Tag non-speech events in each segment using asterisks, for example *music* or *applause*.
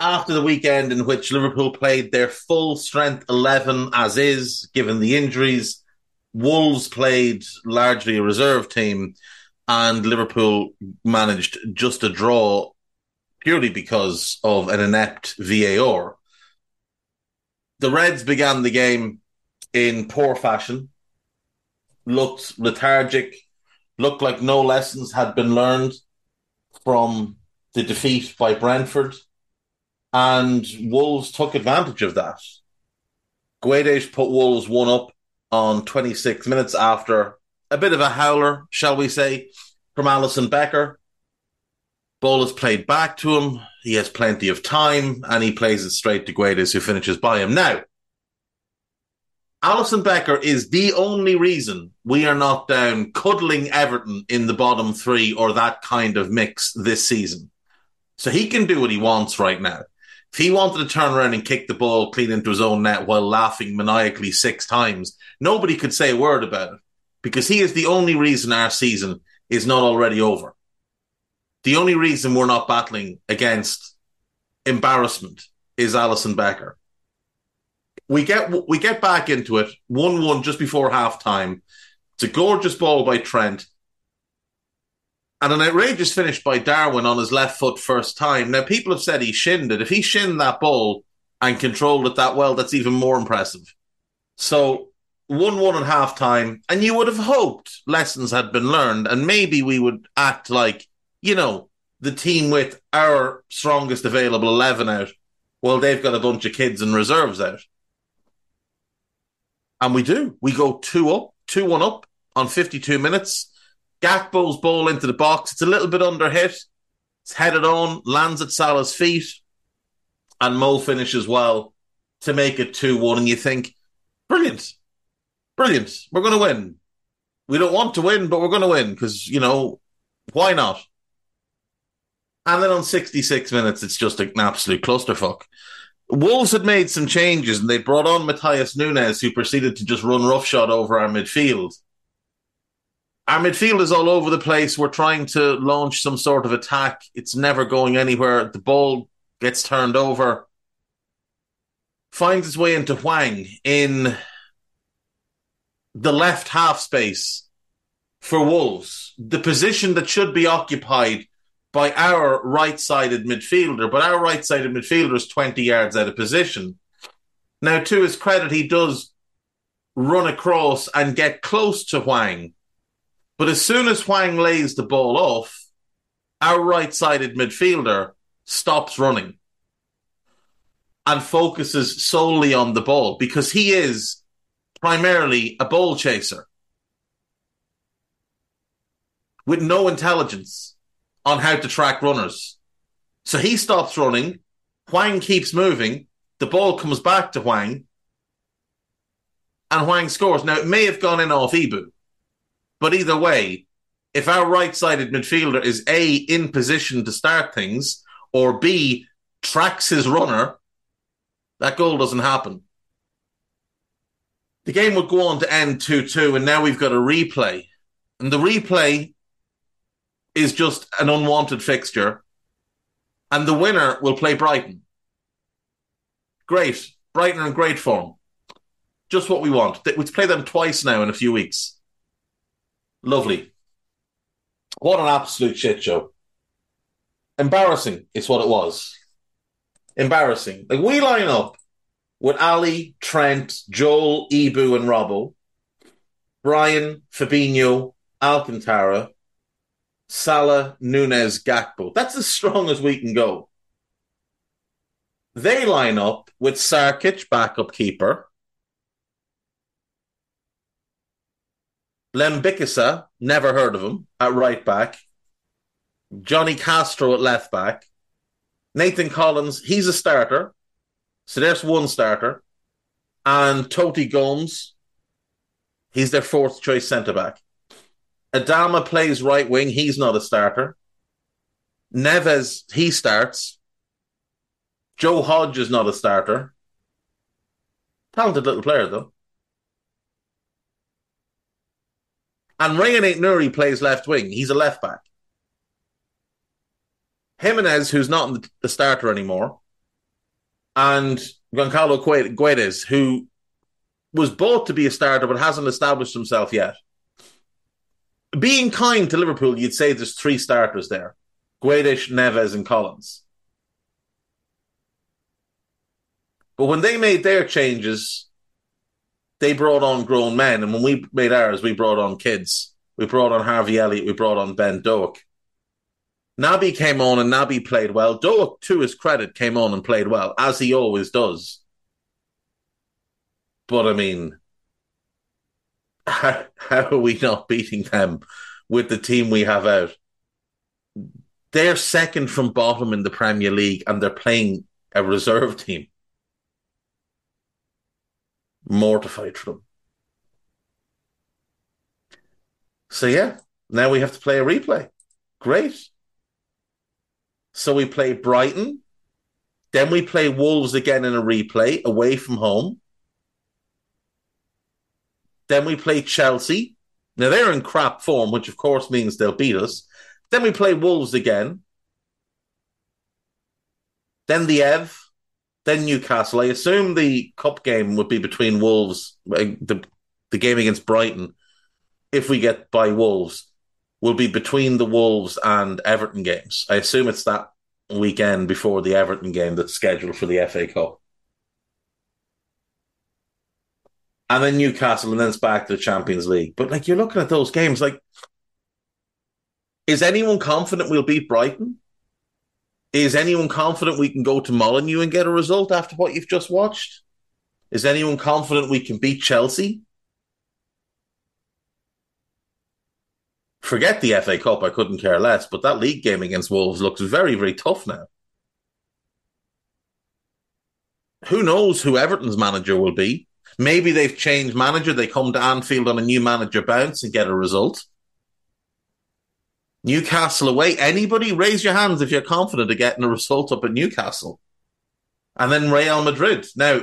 after the weekend in which Liverpool played their full strength 11 as is, given the injuries. Wolves played largely a reserve team, and Liverpool managed just a draw purely because of an inept VAR. The Reds began the game in poor fashion, looked lethargic, looked like no lessons had been learned from the defeat by Brentford, and Wolves took advantage of that. Guedes put Wolves one up on 26 minutes after a bit of a howler, shall we say, from Alisson Becker. Ball is played back to him. He has plenty of time and he plays it straight to Guedes, who finishes by him. Now, Alisson Becker is the only reason we are not down cuddling Everton in the bottom three or that kind of mix this season. So he can do what he wants right now. If he wanted to turn around and kick the ball clean into his own net while laughing maniacally six times, nobody could say a word about it because he is the only reason our season is not already over. The only reason we're not battling against embarrassment is Alisson Becker. We get we get back into it one one just before half time. It's a gorgeous ball by Trent. And an outrageous finish by Darwin on his left foot first time. Now people have said he shinned it. If he shinned that ball and controlled it that well, that's even more impressive. So one one at half time, and you would have hoped lessons had been learned, and maybe we would act like you know, the team with our strongest available 11 out, well, they've got a bunch of kids and reserves out. And we do. We go two up, two one up on 52 minutes. Gakpo's ball into the box. It's a little bit under hit. It's headed on, lands at Salah's feet, and Mo finishes well to make it 2 1. And you think, brilliant, brilliant. We're going to win. We don't want to win, but we're going to win because, you know, why not? And then on 66 minutes, it's just an absolute clusterfuck. Wolves had made some changes and they brought on Matheus Nunes, who proceeded to just run roughshod over our midfield. Our midfield is all over the place. We're trying to launch some sort of attack. It's never going anywhere. The ball gets turned over, finds its way into Hwang in the left half space for Wolves, the position that should be occupied by our right sided midfielder, but our right sided midfielder is 20 yards out of position. Now, to his credit, he does run across and get close to Hwang. But as soon as Hwang lays the ball off, our right sided midfielder stops running and focuses solely on the ball because he is primarily a ball chaser with no intelligence on how to track runners. So he stops running. Hwang keeps moving. The ball comes back to Hwang. And Hwang scores. Now, it may have gone in off Ibu. But either way, if our right sided midfielder is A, in position to start things, or B, tracks his runner, that goal doesn't happen. The game would go on to end 2 2, and now we've got a replay. And the replay is just an unwanted fixture, and the winner will play Brighton. Great. Brighton are in great form. Just what we want. We play them twice now in a few weeks. Lovely. What an absolute shit show. Embarrassing is what it was. Embarrassing. Like we line up with Ali, Trent, Joel, Ibu, and Robbo, Brian, Fabinho, Alcantara, Salah, Nunez, Gakpo. That's as strong as we can go. They line up with Sarkic, backup keeper, Lembikisa, never heard of him, at right back, Jonny Castro at left back, Nathan Collins, he's a starter. So there's one starter. And Toti Gomes, he's their fourth choice centre back. Adama plays right wing, he's not a starter. Neves, he starts. Joe Hodge is not a starter. Talented little player, though. And Rayan Aït-Nouri plays left wing. He's a left back. Jimenez, who's not the starter anymore, and Goncalo Guedes, who was bought to be a starter but hasn't established himself yet. Being kind to Liverpool, you'd say there's three starters there Guedes, Neves, and Collins. But when they made their changes, they brought on grown men. And when we made ours, we brought on kids. We brought on Harvey Elliott, we brought on Ben Doak. Naby came on and Naby played well. Doak, to his credit, came on and played well, as he always does. But I mean, how, how are we not beating them with the team we have out? They're second from bottom in the Premier League and they're playing a reserve team. Mortified for them. So, yeah, now we have to play a replay. Great. So we play Brighton. Then we play Wolves again in a replay away from home. Then we play Chelsea. Now they're in crap form, which of course means they'll beat us. Then we play Wolves again. Then the Ev. Then Newcastle. I assume the cup game would be between Wolves, uh, the, the game against Brighton, if we get by Wolves will be between the Wolves and Everton games. I assume it's that weekend before the Everton game that's scheduled for the FA Cup. And then Newcastle, and then it's back to the Champions League. But like you're looking at those games, like, is anyone confident we'll beat Brighton? Is anyone confident we can go to Molineux and get a result after what you've just watched? Is anyone confident we can beat Chelsea? forget the FA Cup, I couldn't care less, but that league game against Wolves looks very, very tough now. Who knows who Everton's manager will be? Maybe they've changed manager. They come to Anfield on a new manager bounce and get a result. Newcastle away. Anybody raise your hands if you're confident of getting a result up at Newcastle. And then Real Madrid. Now,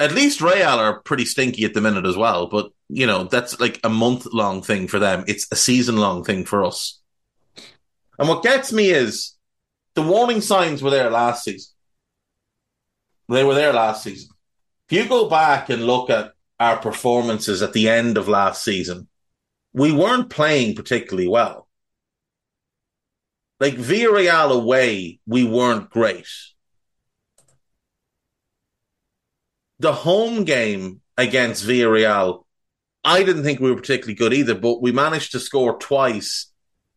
at least Real are pretty stinky at the minute as well, but you know, that's like a month long thing for them. It's a season long thing for us. And what gets me is the warning signs were there last season. They were there last season. If you go back and look at our performances at the end of last season, we weren't playing particularly well. Like Villarreal away, we weren't great. The home game against Villarreal I didn't think we were particularly good either, but we managed to score twice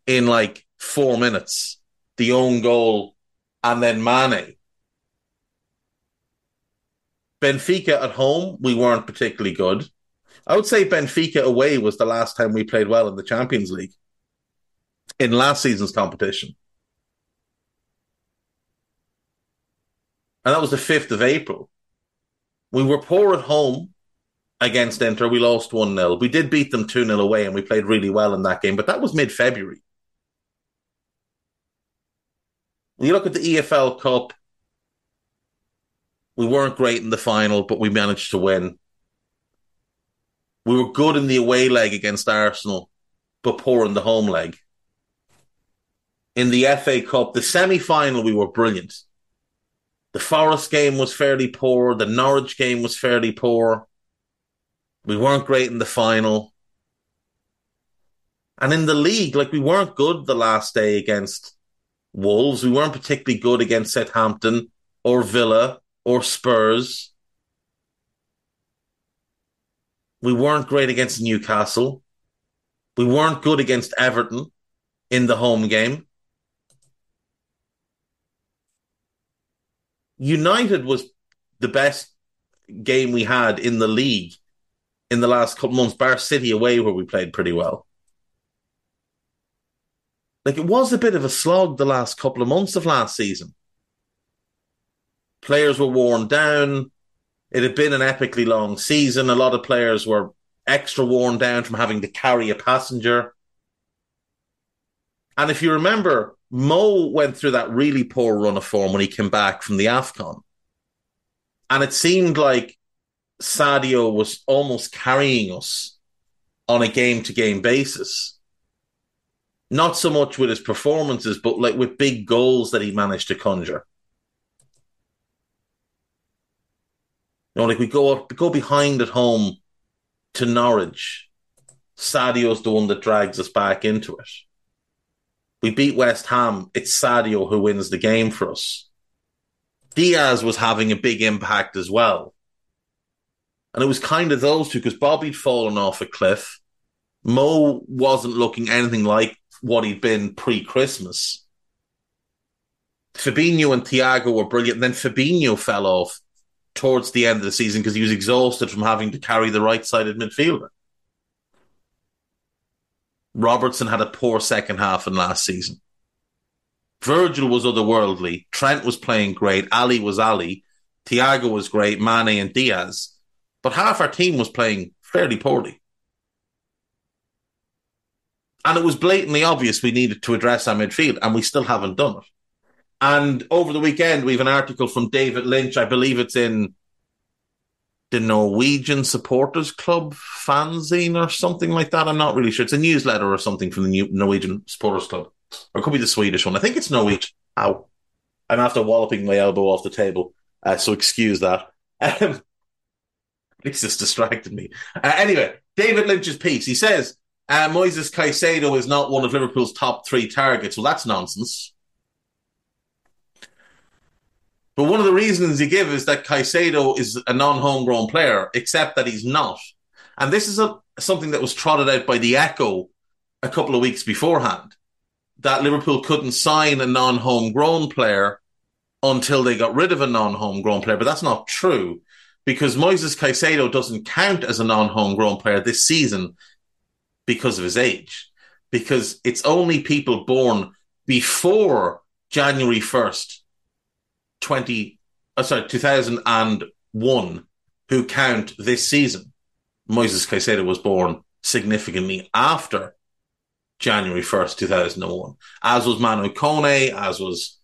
in like four minutes. The own goal and then Mane. Benfica at home, we weren't particularly good. I would say Benfica away was the last time we played well in the Champions League in last season's competition. And that was the 5th of April. We were poor at home against Inter. We lost 1 0. We did beat them 2 0 away and we played really well in that game, but that was mid February. You look at the EFL Cup, we weren't great in the final, but we managed to win. We were good in the away leg against Arsenal, but poor in the home leg. In the FA Cup, the semi final, we were brilliant. The Forest game was fairly poor. The Norwich game was fairly poor. We weren't great in the final. And in the league, like we weren't good the last day against Wolves. We weren't particularly good against Southampton or Villa or Spurs. We weren't great against Newcastle. We weren't good against Everton in the home game. United was the best game we had in the league in the last couple months, bar City away where we played pretty well. Like it was a bit of a slog the last couple of months of last season. Players were worn down. It had been an epically long season. A lot of players were extra worn down from having to carry a passenger. And if you remember, Mo went through that really poor run of form when he came back from the AFCON. And it seemed like Sadio was almost carrying us on a game to game basis. Not so much with his performances, but like with big goals that he managed to conjure. You know, like we go up, go behind at home to Norwich. Sadio's the one that drags us back into it. We beat West Ham. It's Sadio who wins the game for us. Diaz was having a big impact as well. And it was kind of those two because Bobby'd fallen off a cliff. Mo wasn't looking anything like what he'd been pre Christmas. Fabinho and Thiago were brilliant. Then Fabinho fell off towards the end of the season because he was exhausted from having to carry the right sided midfielder. Robertson had a poor second half in last season. Virgil was otherworldly. Trent was playing great. Ali was Ali. Thiago was great. Mane and Diaz but half our team was playing fairly poorly. And it was blatantly obvious we needed to address our midfield, and we still haven't done it. And over the weekend, we have an article from David Lynch. I believe it's in the Norwegian Supporters Club fanzine or something like that. I'm not really sure. It's a newsletter or something from the New Norwegian Supporters Club. Or it could be the Swedish one. I think it's Norwegian. Ow. I'm after walloping my elbow off the table, uh, so excuse that. Um, *laughs* this just distracted me. Uh, anyway, David Lynch's piece. He says uh, Moises Caicedo is not one of Liverpool's top three targets. Well, that's nonsense. But one of the reasons he gives is that Caicedo is a non-homegrown player, except that he's not. And this is a, something that was trotted out by the Echo a couple of weeks beforehand. That Liverpool couldn't sign a non-homegrown player until they got rid of a non-homegrown player, but that's not true because Moises Caicedo doesn't count as a non-homegrown player this season because of his age. Because it's only people born before January 1st, 20, uh, sorry, 2001 who count this season. Moises Caicedo was born significantly after January 1st, 2001, as was Manu Kone, as was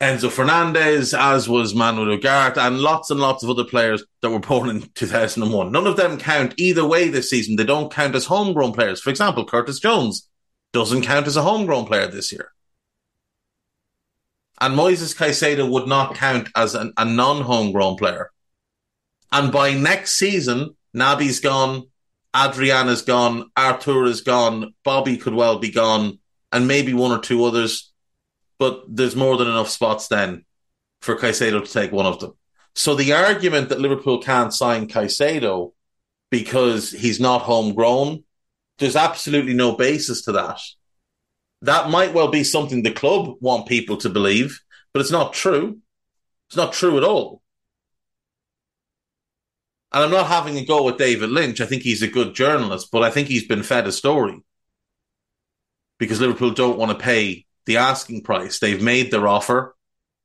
Enzo Fernandez, as was Manuel Ugarte, and lots and lots of other players that were born in 2001. None of them count either way this season. They don't count as homegrown players. For example, Curtis Jones doesn't count as a homegrown player this year. And Moises Caicedo would not count as an, a non homegrown player. And by next season, Naby's gone, Adrian's gone, Arthur is gone, Bobby could well be gone, and maybe one or two others but there's more than enough spots then for Caicedo to take one of them. So the argument that Liverpool can't sign Caicedo because he's not homegrown, there's absolutely no basis to that. That might well be something the club want people to believe, but it's not true. It's not true at all. And I'm not having a go with David Lynch. I think he's a good journalist, but I think he's been fed a story because Liverpool don't want to pay the asking price. They've made their offer.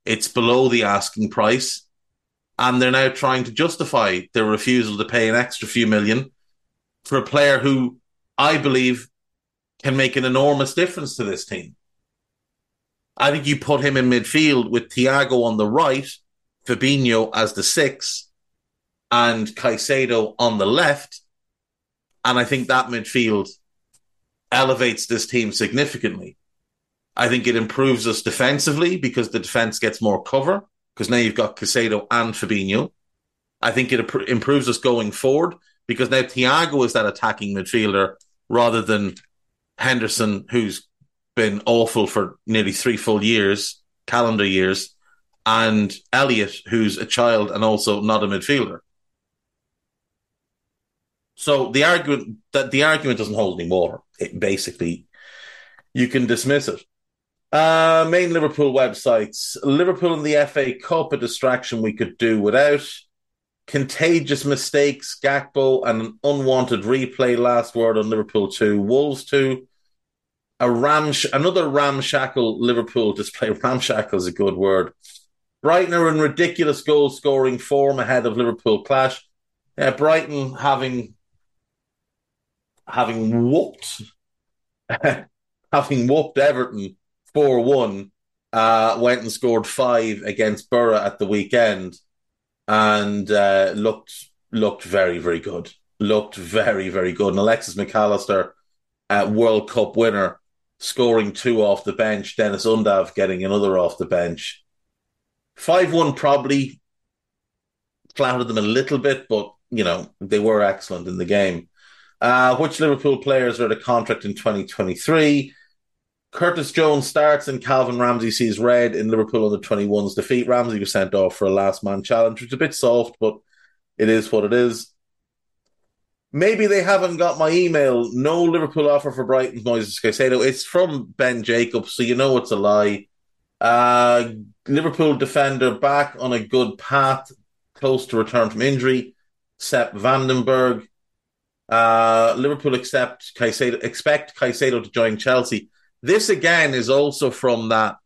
It's below the asking price. And they're now trying to justify their refusal to pay an extra few million for a player who I believe can make an enormous difference to this team. I think you put him in midfield with Thiago on the right, Fabinho as the six, and Caicedo on the left. And I think that midfield elevates this team significantly. I think it improves us defensively because the defense gets more cover because now you've got Caicedo and Fabinho. I think it improves us going forward because now Thiago is that attacking midfielder rather than Henderson, who's been awful for nearly three full years, calendar years, and Elliot, who's a child and also not a midfielder. So the argument that the argument doesn't hold anymore. It basically, you can dismiss it. Uh, main Liverpool websites: Liverpool and the FA Cup, a distraction we could do without. Contagious mistakes, Gakpo, and an unwanted replay. Last word on Liverpool two, Wolves two. A ramsh, another ramshackle Liverpool display. *laughs* Ramshackle is a good word. Brighton are in ridiculous goal scoring form ahead of Liverpool clash. Brighton having having whooped *laughs* having whooped Everton four one, uh, went and scored five against Boro at the weekend, and uh, looked looked very very good. Looked very very good. And Alexis Mac Allister, uh, World Cup winner, scoring two off the bench. Deniz Undav getting another off the bench. Five one probably flattered them a little bit, but you know they were excellent in the game. Uh, which Liverpool players are at a contract in 2023? Curtis Jones starts and Calvin Ramsay sees red in Liverpool under 21's defeat. Ramsay was sent off for a last man challenge, which is a bit soft, but it is what it is. Maybe they haven't got my email. No Liverpool offer for Brighton's Moises Caicedo. It's from Ben Jacobs, so you know it's a lie. Uh, Liverpool defender back on a good path, close to return from injury. Sepp van den Berg. Uh, Liverpool accept Caicedo, expect Caicedo to join Chelsea. This again is also from that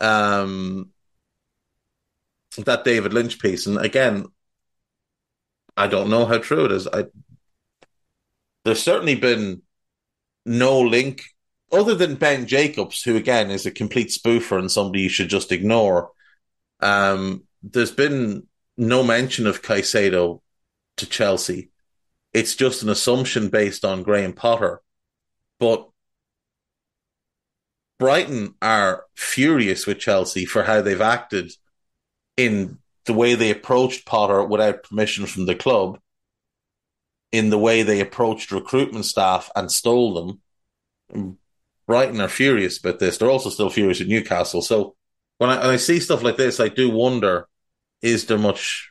um, that David Lynch piece, and again, I don't know how true it is. I there's certainly been no link other than Ben Jacobs, who again is a complete spoofer and somebody you should just ignore. Um, there's been no mention of Caicedo to Chelsea. It's just an assumption based on Graham Potter. But Brighton are furious with Chelsea for how they've acted in the way they approached Potter without permission from the club, in the way they approached recruitment staff and stole them. Brighton are furious about this. They're also still furious at Newcastle. So when I, when I see stuff like this, I do wonder: is there much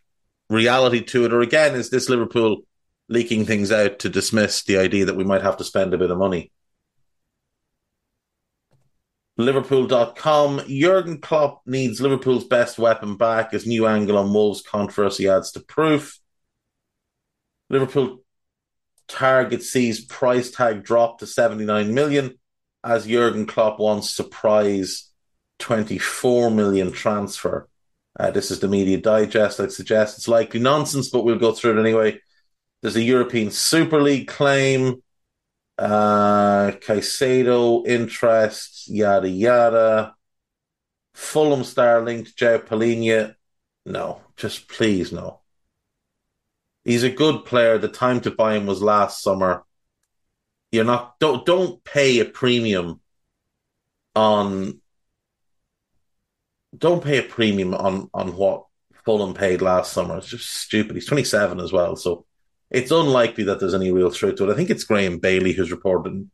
reality to it, or again, is this Liverpool leaking things out to dismiss the idea that we might have to spend a bit of money? Liverpool.com. Jurgen Klopp needs Liverpool's best weapon back as new angle on Wolves controversy adds to proof. Liverpool target sees price tag drop to 79 million as Jurgen Klopp wants surprise 24 million transfer. Uh, this is the media digest. I'd suggest it's likely nonsense, but we'll go through it anyway. There's a European Super League claim uh, Caicedo interest, yada yada. Fulham star linked João Palhinha. No, just please no. He's a good player. The time to buy him was last summer. You're not don't don't pay a premium on don't pay a premium on on what Fulham paid last summer. It's just stupid. He's 27 as well, so it's unlikely that there's any real truth to it. I think it's Graeme Bailey who's reported.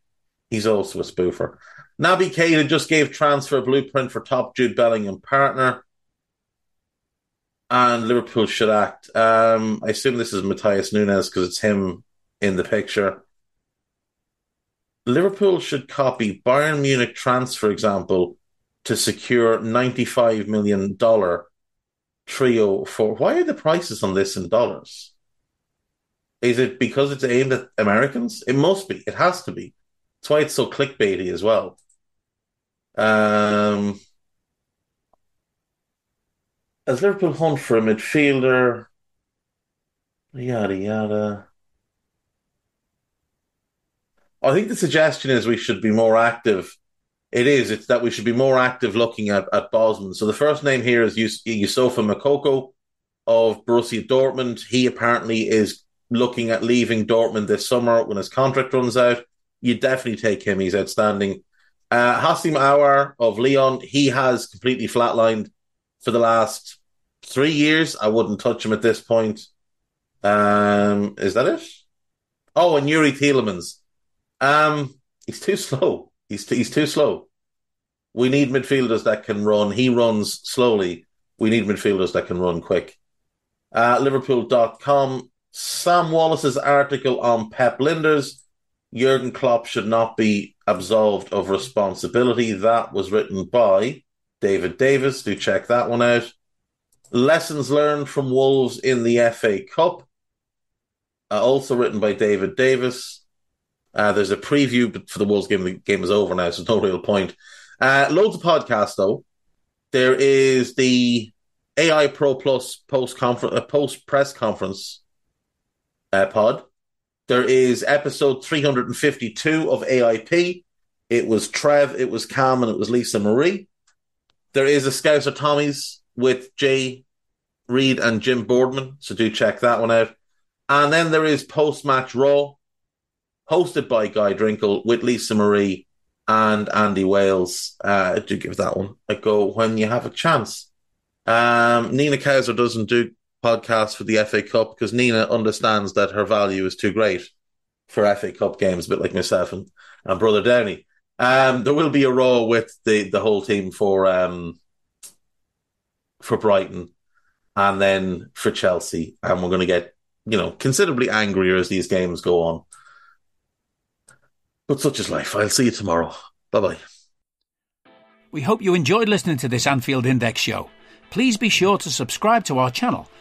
He's also a spoofer. Naby Keita just gave transfer blueprint for top Jude Bellingham partner. And Liverpool should act. Um, I assume this is Matheus Nunes because it's him in the picture. Liverpool should copy Bayern Munich transfer example to secure $95 million trio for. Why are the prices on this in dollars? Is it because it's aimed at Americans? It must be. It has to be. That's why it's so clickbaity as well. Um, as Liverpool hunt for a midfielder, yada yada. I think the suggestion is we should be more active. It is. It's that we should be more active looking at, at Bosman. So the first name here is Yus- Youssoufa Moukoko of Borussia Dortmund. He apparently is looking at leaving Dortmund this summer when his contract runs out, you definitely take him. He's outstanding. Uh, Houssem Aouar of Lyon, he has completely flatlined for the last three years. I wouldn't touch him at this point. Um, is that it? Oh, and Youri Tielemans. Um, he's too slow. He's he's too slow. We need midfielders that can run. He runs slowly. We need midfielders that can run quick. Uh, Liverpool.com Sam Wallace's article on Pep Lijnders, Jurgen Klopp should not be absolved of responsibility. That was written by David Davis. Do check that one out. Lessons learned from Wolves in the FA Cup, uh, also written by David Davis. Uh, there's a preview for the Wolves game. The game is over now, so no *laughs* real point. Uh, loads of podcasts though. There is the AI Pro Plus post conference, uh, post press conference uh, pod. There is episode 352 of AIP. It was Trev, it was Cam, and it was Lisa Marie. There is a Scouser Tommy's with Jay Reid and Jim Boardman, so do check that one out. And then there is Post Match Raw, hosted by Guy Drinkle with Lisa Marie and Andy Wales. Uh, do give that one a go when you have a chance. Um, Nina Kauser doesn't do podcasts for the FA Cup because Nina understands that her value is too great for FA Cup games, a bit like myself and, and Brother Downey. Um, there will be a row with the, the whole team for um, for Brighton and then for Chelsea, and we're going to get you know considerably angrier as these games go on. But such is life. I'll see you tomorrow. Bye bye. We hope you enjoyed listening to this Anfield Index show. Please be sure to subscribe to our channel